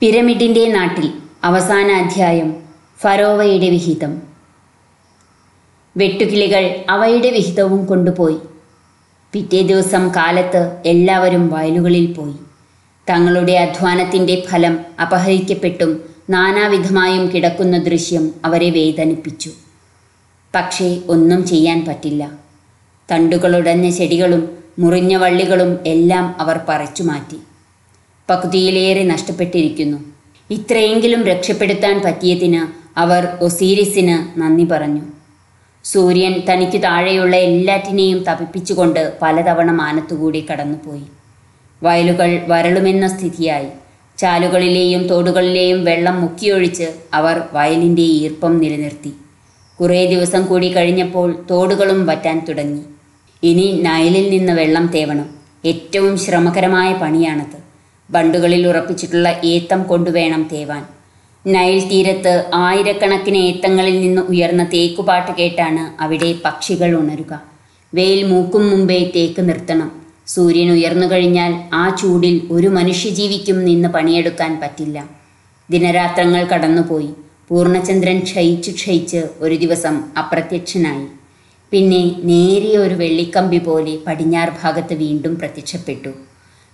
പിരമിഡിന്റെ നാട്ടിൽ അവസാന അധ്യായം ഫറോവയുടെ വിഹിതം. വെട്ടുകിളികൾ അവയുടെ വിഹിതവും കൊണ്ടുപോയി. പിറ്റേ ദിവസം കാലത്ത് എല്ലാവരും വയലുകളിൽ പോയി. തങ്ങളുടെ അധ്വാനത്തിന്റെ ഫലം അപഹരിക്കപ്പെട്ടും നാനാവിധമായും കിടക്കുന്ന ദൃശ്യം അവരെ വേദനിപ്പിച്ചു. പക്ഷേ ഒന്നും ചെയ്യാൻ പറ്റില്ല. തണ്ടുകളുടഞ്ഞ ചെടികളും മുറിഞ്ഞ വള്ളികളും എല്ലാം അവർ പറിച്ചു മാറ്റി പകുതിയിലേറെ നഷ്ടപ്പെട്ടിരിക്കുന്നു. ഇത്രയെങ്കിലും രക്ഷപ്പെടുത്താൻ പറ്റിയതിന് അവർ ഒസീരിസിന് നന്ദി പറഞ്ഞു. സൂര്യൻ തനിക്ക് താഴെയുള്ള എല്ലാറ്റിനെയും തപിപ്പിച്ചുകൊണ്ട് പലതവണ മാനത്തുകൂടി കടന്നുപോയി. വയലുകൾ വരളുമെന്ന സ്ഥിതിയായി. ചാലുകളിലെയും തോടുകളിലെയും വെള്ളം മുക്കിയൊഴിച്ച് അവർ വയലിന്റെ ഈർപ്പം നിലനിർത്തി. കുറേ ദിവസം കൂടി കഴിഞ്ഞപ്പോൾ തോടുകളും വറ്റാൻ തുടങ്ങി. ഇനി നയലിൽ നിന്ന് വെള്ളം തേവണം. ഏറ്റവും ശ്രമകരമായ പണിയാണത്. ബണ്ടുകളിൽ ഉറപ്പിച്ചിട്ടുള്ള ഏത്തം കൊണ്ടുവേണം തേവാൻ. നൈൽ തീരത്ത് ആയിരക്കണക്കിന് ഏത്തങ്ങളിൽ നിന്ന് ഉയർന്ന തേക്കുപാട്ട് കേട്ടാണ് അവിടെ പക്ഷികൾ ഉണരുക. വെയിൽ മൂക്കും മുമ്പേ തേക്ക് നിർത്തണം. സൂര്യൻ ഉയർന്നു കഴിഞ്ഞാൽ ആ ചൂടിൽ ഒരു മനുഷ്യജീവിക്കും നിന്ന് പണിയെടുക്കാൻ പറ്റില്ല. ദിനരാത്രങ്ങൾ കടന്നുപോയി. പൂർണചന്ദ്രൻ ക്ഷയിച്ചു ക്ഷയിച്ച് ഒരു ദിവസം അപ്രത്യക്ഷനായി. പിന്നെ നേരിയ ഒരു വെള്ളിക്കമ്പി പോലെ പടിഞ്ഞാർ ഭാഗത്ത് വീണ്ടും പ്രത്യക്ഷപ്പെട്ടു.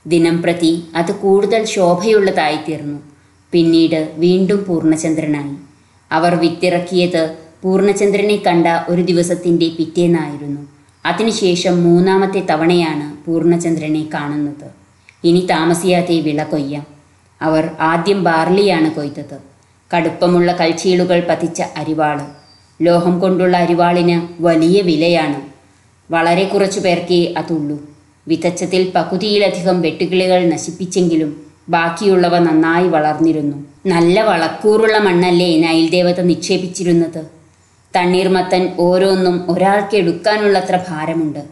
ദിനം പ്രതി അത് കൂടുതൽ ശോഭയുള്ളതായിത്തീർന്നു. പിന്നീട് വീണ്ടും പൂർണചന്ദ്രനായി. അവർ വിത്തിറക്കിയത് പൂർണചന്ദ്രനെ കണ്ട ഒരു ദിവസത്തിന്റെ പിറ്റേന്നായിരുന്നു. അതിനുശേഷം മൂന്നാമത്തെ തവണയാണ് പൂർണചന്ദ്രനെ കാണുന്നത്. ഇനി താമസിയാതെ വിള കൊയ്യാം. അവർ ആദ്യം ബാർലിയാണ് കൊയ്തത്. കടുപ്പമുള്ള കൽച്ചീളുകൾ പതിച്ച അരിവാൾ. ലോഹം കൊണ്ടുള്ള അരിവാളിന് വലിയ വിലയാണ്. വളരെ കുറച്ചു പേർക്കേ അതുള്ളൂ. വിതച്ചതിൽ പകുതിയിലധികം വെട്ടുകിളികൾ നശിപ്പിച്ചെങ്കിലും ബാക്കിയുള്ളവ നന്നായി വളർന്നിരുന്നു. നല്ല വളക്കൂറുള്ള മണ്ണല്ലേ നൈൽ ദേവത നിക്ഷേപിച്ചിരുന്നത്? തണ്ണീർമത്തൻ ഓരോന്നും ഒരാൾക്ക് എടുക്കാനുള്ളത്ര ഭാരമുണ്ട്.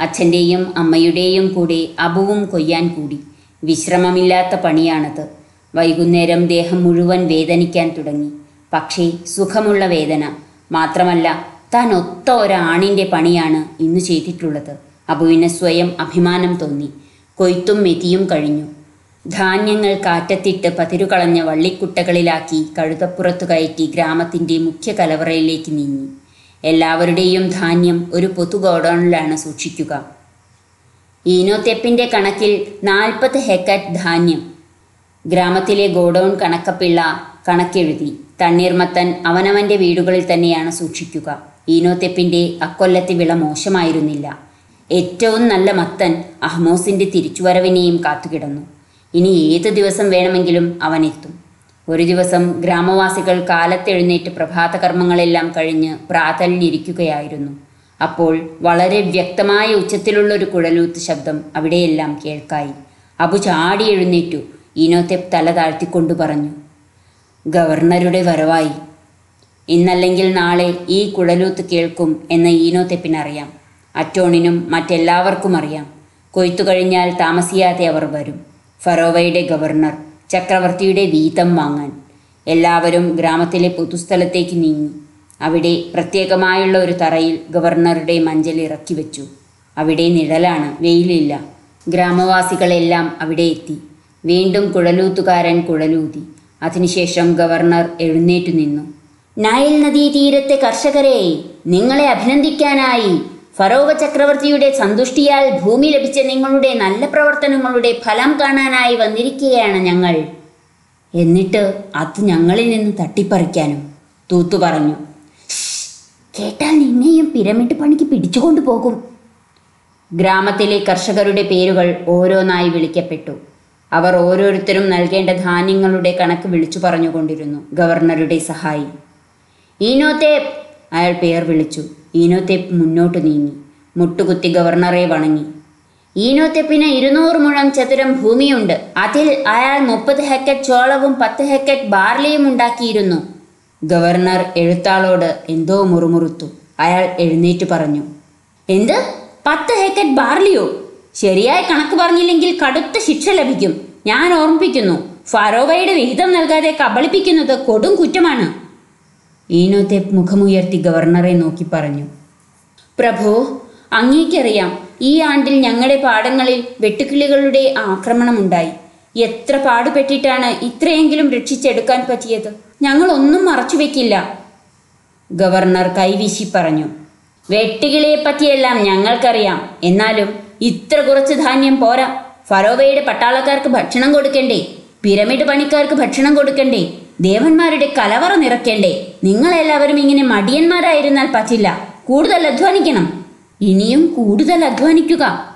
അച്ഛന്റെയും അമ്മയുടെയും കൂടെ അബുവും കൊയ്യാൻ കൂടി. വിശ്രമമില്ലാത്ത പണിയാണത്. വൈകുന്നേരം ദേഹം മുഴുവൻ വേദനിക്കാൻ തുടങ്ങി. പക്ഷേ സുഖമുള്ള വേദന മാത്രമല്ല താൻ ഒത്ത ഒരാണിന്റെ പണിയാണ് ഇന്ന് ചെയ്തിട്ടുള്ളത്. അബുവിന് സ്വയം അഭിമാനം തോന്നി. കൊയ്ത്തും മെതിയും കഴിഞ്ഞു. ധാന്യങ്ങൾ കാറ്റത്തിട്ട് പതിരുകളഞ്ഞ വള്ളിക്കുട്ടകളിലാക്കി കഴുതപ്പുറത്തു കയറ്റി ഗ്രാമത്തിന്റെ മുഖ്യ കലവറയിലേക്ക് നീങ്ങി. എല്ലാവരുടെയും ധാന്യം ഒരു പൊതു ഗോഡൗണിലാണ് സൂക്ഷിക്കുക. ഈനോത്തെപ്പിന്റെ കണക്കിൽ നാൽപ്പത് ഹെക്കറ്റ് ധാന്യം. ഗ്രാമത്തിലെ ഗോഡൗൺ കണക്കപ്പിള്ള കണക്കെഴുതി തണ്ണീർമത്തൻ അവനവന്റെ വീടുകളിൽ തന്നെയാണ് സൂക്ഷിക്കുക. ഈനോത്തെപ്പിന്റെ അക്കൊല്ലത്തെ വിള മോശമായിരുന്നില്ല. ഏറ്റവും നല്ല മത്തൻ അഹ്മോസിന്റെ തിരിച്ചുവരവിനെയും കാത്തുകിടന്നു. ഇനി ഏത് ദിവസം വേണമെങ്കിലും അവൻ എത്തും. ഒരു ദിവസം ഗ്രാമവാസികൾ കാലത്തെഴുന്നേറ്റ് പ്രഭാതകർമ്മങ്ങളെല്ലാം കഴിഞ്ഞ് പ്രാതലിനിരിക്കുകയായിരുന്നു അപ്പോൾ വളരെ വ്യക്തമായ ഉച്ചത്തിലുള്ള ഒരു കുഴലൂത്ത് ശബ്ദം അവിടെയെല്ലാം കേൾക്കായി. അബു ചാടി എഴുന്നേറ്റു. ഈനോത്തെപ്പ് തല താഴ്ത്തിക്കൊണ്ടു പറഞ്ഞു ഗവർണറുടെ വരവായി. ഇന്നല്ലെങ്കിൽ നാളെ ഈ കുഴലൂത്ത് കേൾക്കും എന്ന് ഈനോത്തെപ്പിനറിയാം അറ്റോണിനും മറ്റെല്ലാവർക്കും അറിയാം. കൊയ്ത്തു കഴിഞ്ഞാൽ താമസിയാതെ അവർ വരും. ഫറോവയുടെ ഗവർണർ ചക്രവർത്തിയുടെ വീതം വാങ്ങാൻ. എല്ലാവരും ഗ്രാമത്തിലെ പൊതുസ്ഥലത്തേക്ക് നീങ്ങി. അവിടെ പ്രത്യേകമായുള്ള ഒരു തറയിൽ ഗവർണറുടെ മഞ്ചൽ ഇറക്കി വെച്ചു. അവിടെ നിഴലാണ് വെയിലില്ല. ഗ്രാമവാസികളെല്ലാം അവിടെ എത്തി. വീണ്ടും കുഴലൂത്തുകാരൻ കുഴലൂതി. അതിനുശേഷം ഗവർണർ എഴുന്നേറ്റു നിന്നു. നൈൽ നദീതീരത്തെ കർഷകരെ നിങ്ങളെ അഭിനന്ദിക്കാനായി ഫറോവ ചക്രവർത്തിയുടെ സന്തുഷ്ടിയാൽ ഭൂമി ലഭിച്ച നിങ്ങളുടെ നല്ല പ്രവർത്തനങ്ങളുടെ ഫലം കാണാനായി വന്നിരിക്കുകയാണ് ഞങ്ങൾ. എന്നിട്ട് അത് ഞങ്ങളിൽ നിന്ന് തട്ടിപ്പറിക്കാനും തൂത്തു പറഞ്ഞു. കേട്ടാൽ നിന്നെയും പിരമിഡ് പണിക്ക് പിടിച്ചുകൊണ്ടു പോകും. ഗ്രാമത്തിലെ കർഷകരുടെ പേരുകൾ ഓരോന്നായി വിളിക്കപ്പെട്ടു. അവർ ഓരോരുത്തരും നൽകേണ്ട ധാന്യങ്ങളുടെ കണക്ക് വിളിച്ചു പറഞ്ഞുകൊണ്ടിരുന്നു ഗവർണറുടെ സഹായി. ഈനോത്തെ അയാൾ പേർ വിളിച്ചു. ഈനോത്തേപ്പ് മുന്നോട്ട് നീങ്ങി. മുട്ടുകുത്തി ഗവർണറെ വണങ്ങി. ഈനോത്തെപ്പിന് ഇരുന്നൂറ് മുഴം ചതുരം ഭൂമിയുണ്ട്. അതിൽ അയാൾ മുപ്പത് ഹെക്കറ്റ് ചോളവും പത്ത് ഹെക്കറ്റ് ബാർലിയും ഉണ്ടാക്കിയിരുന്നു. ഗവർണർ എഴുത്താളോട് എന്തോ മുറുമുറുത്തു. അയാൾ എഴുന്നേറ്റ് പറഞ്ഞു എന്ത്? പത്ത് ഹെക്കറ്റ് ബാർലിയോ? ശരിയായി കണക്ക് പറഞ്ഞില്ലെങ്കിൽ കടുത്ത ശിക്ഷ ലഭിക്കും. ഞാൻ ഓർമ്മിപ്പിക്കുന്നു ഫറോവയുടെ വിഹിതം നൽകാതെ കബളിപ്പിക്കുന്നത് കൊടും കുറ്റമാണ്. ഈനോത്തെ മുഖമുയർത്തി ഗവർണറെ നോക്കി പറഞ്ഞു. പ്രഭു അങ്ങേക്കറിയാം ഈ ആണ്ടിൽ ഞങ്ങളുടെ പാടങ്ങളിൽ വെട്ടുക്കിളികളുടെ ആക്രമണമുണ്ടായി. എത്ര പാടുപെട്ടിട്ടാണ് ഇത്രയെങ്കിലും രക്ഷിച്ചെടുക്കാൻ പറ്റിയത്? ഞങ്ങളൊന്നും മറച്ചുവെക്കില്ല. ഗവർണർ കൈവീശി പറഞ്ഞു. വെട്ടുകിളിയെ പറ്റിയെല്ലാം ഞങ്ങൾക്കറിയാം. എന്നാലും ഇത്ര കുറച്ച് ധാന്യം പോരാ. ഫറോവയുടെ പട്ടാളക്കാർക്ക് ഭക്ഷണം കൊടുക്കണ്ടേ? പിരമിഡ് പണിക്കാർക്ക് ഭക്ഷണം കൊടുക്കണ്ടേ? ദേവന്മാരുടെ കലവറ നിറയ്ക്കണ്ടേ? നിങ്ങളെല്ലാവരും ഇങ്ങനെ മടിയന്മാരായിരുന്നാൽ പറ്റില്ല. കൂടുതൽ അധ്വാനിക്കണം. ഇനിയും കൂടുതൽ അധ്വാനിക്കുക.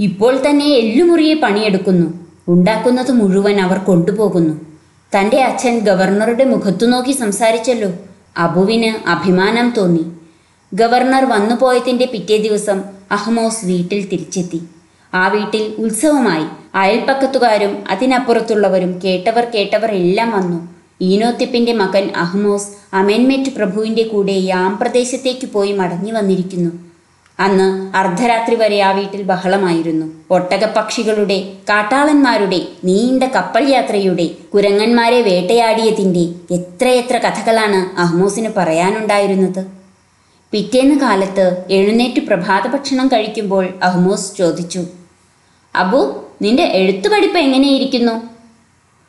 ഇപ്പോൾ തന്നെ എല്ലുമുറിയെ പണിയെടുക്കുന്നു. ഉണ്ടാക്കുന്നത് മുഴുവൻ അവർ കൊണ്ടുപോകുന്നു. തന്റെ അച്ഛൻ ഗവർണറുടെ മുഖത്തു നോക്കി സംസാരിച്ചല്ലോ. അബുവിന് അഭിമാനം തോന്നി. ഗവർണർ വന്നുപോയതിന്റെ പിറ്റേ ദിവസം അഹ്മോസ് വീട്ടിൽ തിരിച്ചെത്തി. ആ വീട്ടിൽ ഉത്സവമായി. അയൽപ്പക്കത്തുകാരും അതിനപ്പുറത്തുള്ളവരും കേട്ടവർ കേട്ടവർ എല്ലാം വന്നു. ഈനോത്തിപ്പിന്റെ മകൻ അഹ്മോസ് അമേന്മേറ്റ് പ്രഭുവിന്റെ കൂടെ യാം പ്രദേശത്തേക്ക് പോയി മടങ്ങി വന്നിരിക്കുന്നു. അന്ന് അർദ്ധരാത്രി വരെ ആ വീട്ടിൽ ബഹളമായിരുന്നു. ഒട്ടകപ്പക്ഷികളുടെ കാട്ടാളന്മാരുടെ നീണ്ട കപ്പൽ യാത്രയുടെ കുരങ്ങന്മാരെ വേട്ടയാടിയതിന്റെ എത്രയെത്ര കഥകളാണ് അഹ്മോസിന് പറയാനുണ്ടായിരുന്നത്? പിറ്റേന്ന് കാലത്ത് എഴുന്നേറ്റ് പ്രഭാത ഭക്ഷണം കഴിക്കുമ്പോൾ അഹ്മോസ് ചോദിച്ചു അബു നിന്റെ എഴുത്തു പഠിപ്പ് എങ്ങനെയിരിക്കുന്നു?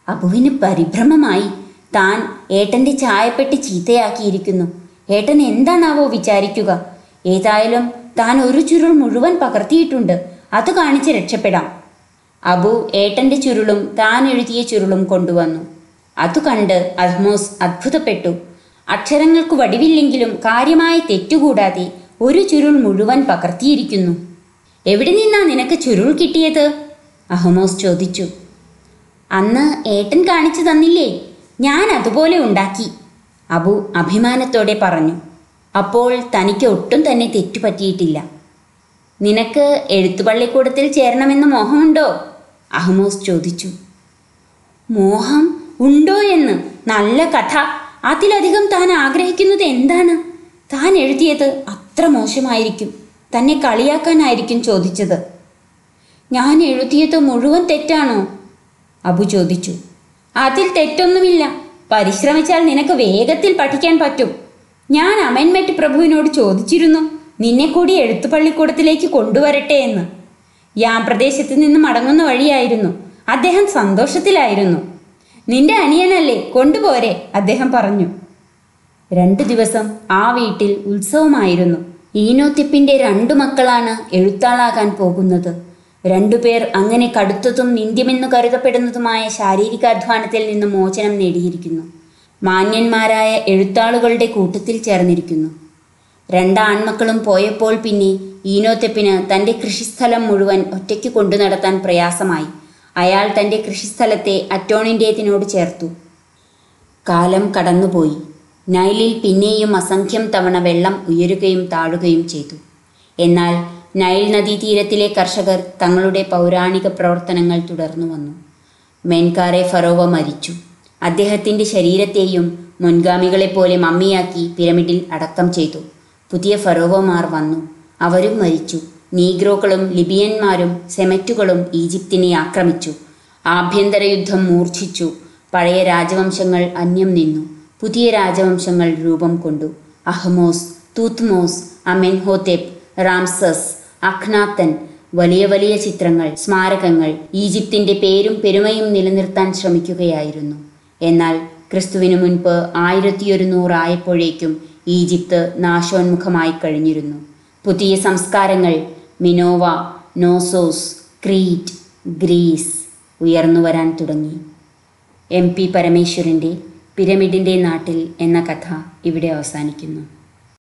അബുവിന് പരിഭ്രമമായി. താൻ ഏട്ടന്റെ ചായപ്പെട്ടി ചീത്തയാക്കിയിരിക്കുന്നു. ഏട്ടൻ എന്താണാവോ വിചാരിക്കുക. ഏതായാലും താൻ ഒരു ചുരുൾ മുഴുവൻ പകർത്തിയിട്ടുണ്ട്. അത് കാണിച്ച് രക്ഷപ്പെടാം. അബു ഏട്ടന്റെ ചുരുളും താൻ എഴുതിയ ചുരുളും കൊണ്ടുവന്നു. അതു കണ്ട് അഹ്മോസ് അത്ഭുതപ്പെട്ടു. അക്ഷരങ്ങൾക്ക് വടിവില്ലെങ്കിലും കാര്യമായ തെറ്റുകൂടാതെ ഒരു ചുരുൾ മുഴുവൻ പകർത്തിയിരിക്കുന്നു. എവിടെ നിന്നാ നിനക്ക് ചുരുൾ കിട്ടിയത്? അഹ്മോസ് ചോദിച്ചു. അന്ന് ഏട്ടൻ കാണിച്ചു തന്നില്ലേ? ഞാൻ അതുപോലെ ഉണ്ടാക്കി. അബു അഭിമാനത്തോടെ പറഞ്ഞു അപ്പോൾ തനിക്ക് ഒട്ടും തന്നെ തെറ്റുപറ്റിയിട്ടില്ല. നിനക്ക് എഴുത്തുപള്ളിക്കൂടത്തിൽ ചേരണമെന്ന് മോഹമുണ്ടോ? അഹ്മോസ് ചോദിച്ചു. മോഹം ഉണ്ടോ എന്ന് നല്ല കഥ. അതിലധികം താൻ ആഗ്രഹിക്കുന്നത് എന്താണ്? താൻ എഴുതിയത് അത്ര മോശമായിരിക്കും. തന്നെ കളിയാക്കാനായിരിക്കും ചോദിച്ചത്. ഞാൻ എഴുതിയത് മുഴുവൻ തെറ്റാണോ? അബു ചോദിച്ചു. അതിൽ തെറ്റൊന്നുമില്ല. പരിശ്രമിച്ചാൽ നിനക്ക് വേഗത്തിൽ പഠിക്കാൻ പറ്റും. ഞാൻ അമൻമെറ്റ് പ്രഭുവിനോട് ചോദിച്ചിരുന്നു നിന്നെ കൂടി എഴുത്തുപള്ളിക്കൂടത്തിലേക്ക് കൊണ്ടുവരട്ടെ എന്ന്. യാം പ്രദേശത്ത് നിന്ന് മടങ്ങുന്ന വഴിയായിരുന്നു. അദ്ദേഹം സന്തോഷത്തിലായിരുന്നു. നിന്റെ അനിയനല്ലേ കൊണ്ടുപോരെ അദ്ദേഹം പറഞ്ഞു. രണ്ടു ദിവസം ആ വീട്ടിൽ ഉത്സവമായിരുന്നു. ഈനോത്തിപ്പിന്റെ രണ്ടു മക്കളാണ് എഴുത്താളാകാൻ പോകുന്നത്. രണ്ടുപേർ അങ്ങനെ കടുത്തതും നിന്ദ്യമെന്നു കരുതപ്പെടുന്നതുമായ ശാരീരിക അധ്വാനത്തിൽ നിന്ന് മോചനം നേടിയിരിക്കുന്നു. മാന്യന്മാരായ എഴുത്താളുകളുടെ കൂട്ടത്തിൽ ചേർന്നിരിക്കുന്നു. രണ്ട് ആൺമക്കളും പോയപ്പോൾ പിന്നെ ഈനോത്തെപ്പിന് തന്റെ കൃഷിസ്ഥലം മുഴുവൻ ഒറ്റയ്ക്ക് കൊണ്ടു നടത്താൻ പ്രയാസമായി. അയാൾ തന്റെ കൃഷിസ്ഥലത്തെ അറ്റോണിന്റേതിനോട് ചേർത്തു. കാലം കടന്നുപോയി. നൈലിൽ പിന്നെയും അസംഖ്യം തവണ വെള്ളം ഉയരുകയും താഴുകയും ചെയ്തു. എന്നാൽ നൈൽ നദീതീരത്തിലെ കർഷകർ തങ്ങളുടെ പൗരാണിക പ്രവർത്തനങ്ങൾ തുടർന്നു വന്നു. മെൻകാറെ ഫറോവ മരിച്ചു. അദ്ദേഹത്തിന്റെ ശരീരത്തെയും മുൻഗാമികളെപ്പോലെ മമ്മിയാക്കി പിരമിഡിൽ അടക്കം ചെയ്തു. പുതിയ ഫറോവമാർ വന്നു. അവരും മരിച്ചു. നീഗ്രോകളും ലിബിയന്മാരും സെമറ്റുകളും ഈജിപ്തിനെ ആക്രമിച്ചു. ആഭ്യന്തര യുദ്ധം മൂർച്ഛിച്ചു. പഴയ രാജവംശങ്ങൾ അന്യം നിന്നു. പുതിയ രാജവംശങ്ങൾ രൂപം കൊണ്ടു. അഹ്മോസ് തൂത്ത്മോസ് അമെൻഹോതെപ് റാംസസ് അഖ്നാത്തൻ വലിയ വലിയ ചിത്രങ്ങൾ സ്മാരകങ്ങൾ ഈജിപ്തിന്റെ പേരും പെരുമയും നിലനിർത്താൻ ശ്രമിക്കുകയായിരുന്നു. എന്നാൽ ക്രിസ്തുവിനു മുൻപ് ആയിരത്തി ഒരുന്നൂറായപ്പോഴേക്കും ഈജിപ്ത് നാശോന്മുഖമായി കഴിഞ്ഞിരുന്നു. പുതിയ സംസ്കാരങ്ങൾ മിനോവ നോസോസ് ക്രീറ്റ് ഗ്രീസ് ഉയർന്നു വരാൻ തുടങ്ങി. എം പി പരമേശ്വരന്റെ പിരമിഡിന്റെ നാട്ടിൽ എന്ന കഥ ഇവിടെ അവസാനിക്കുന്നു.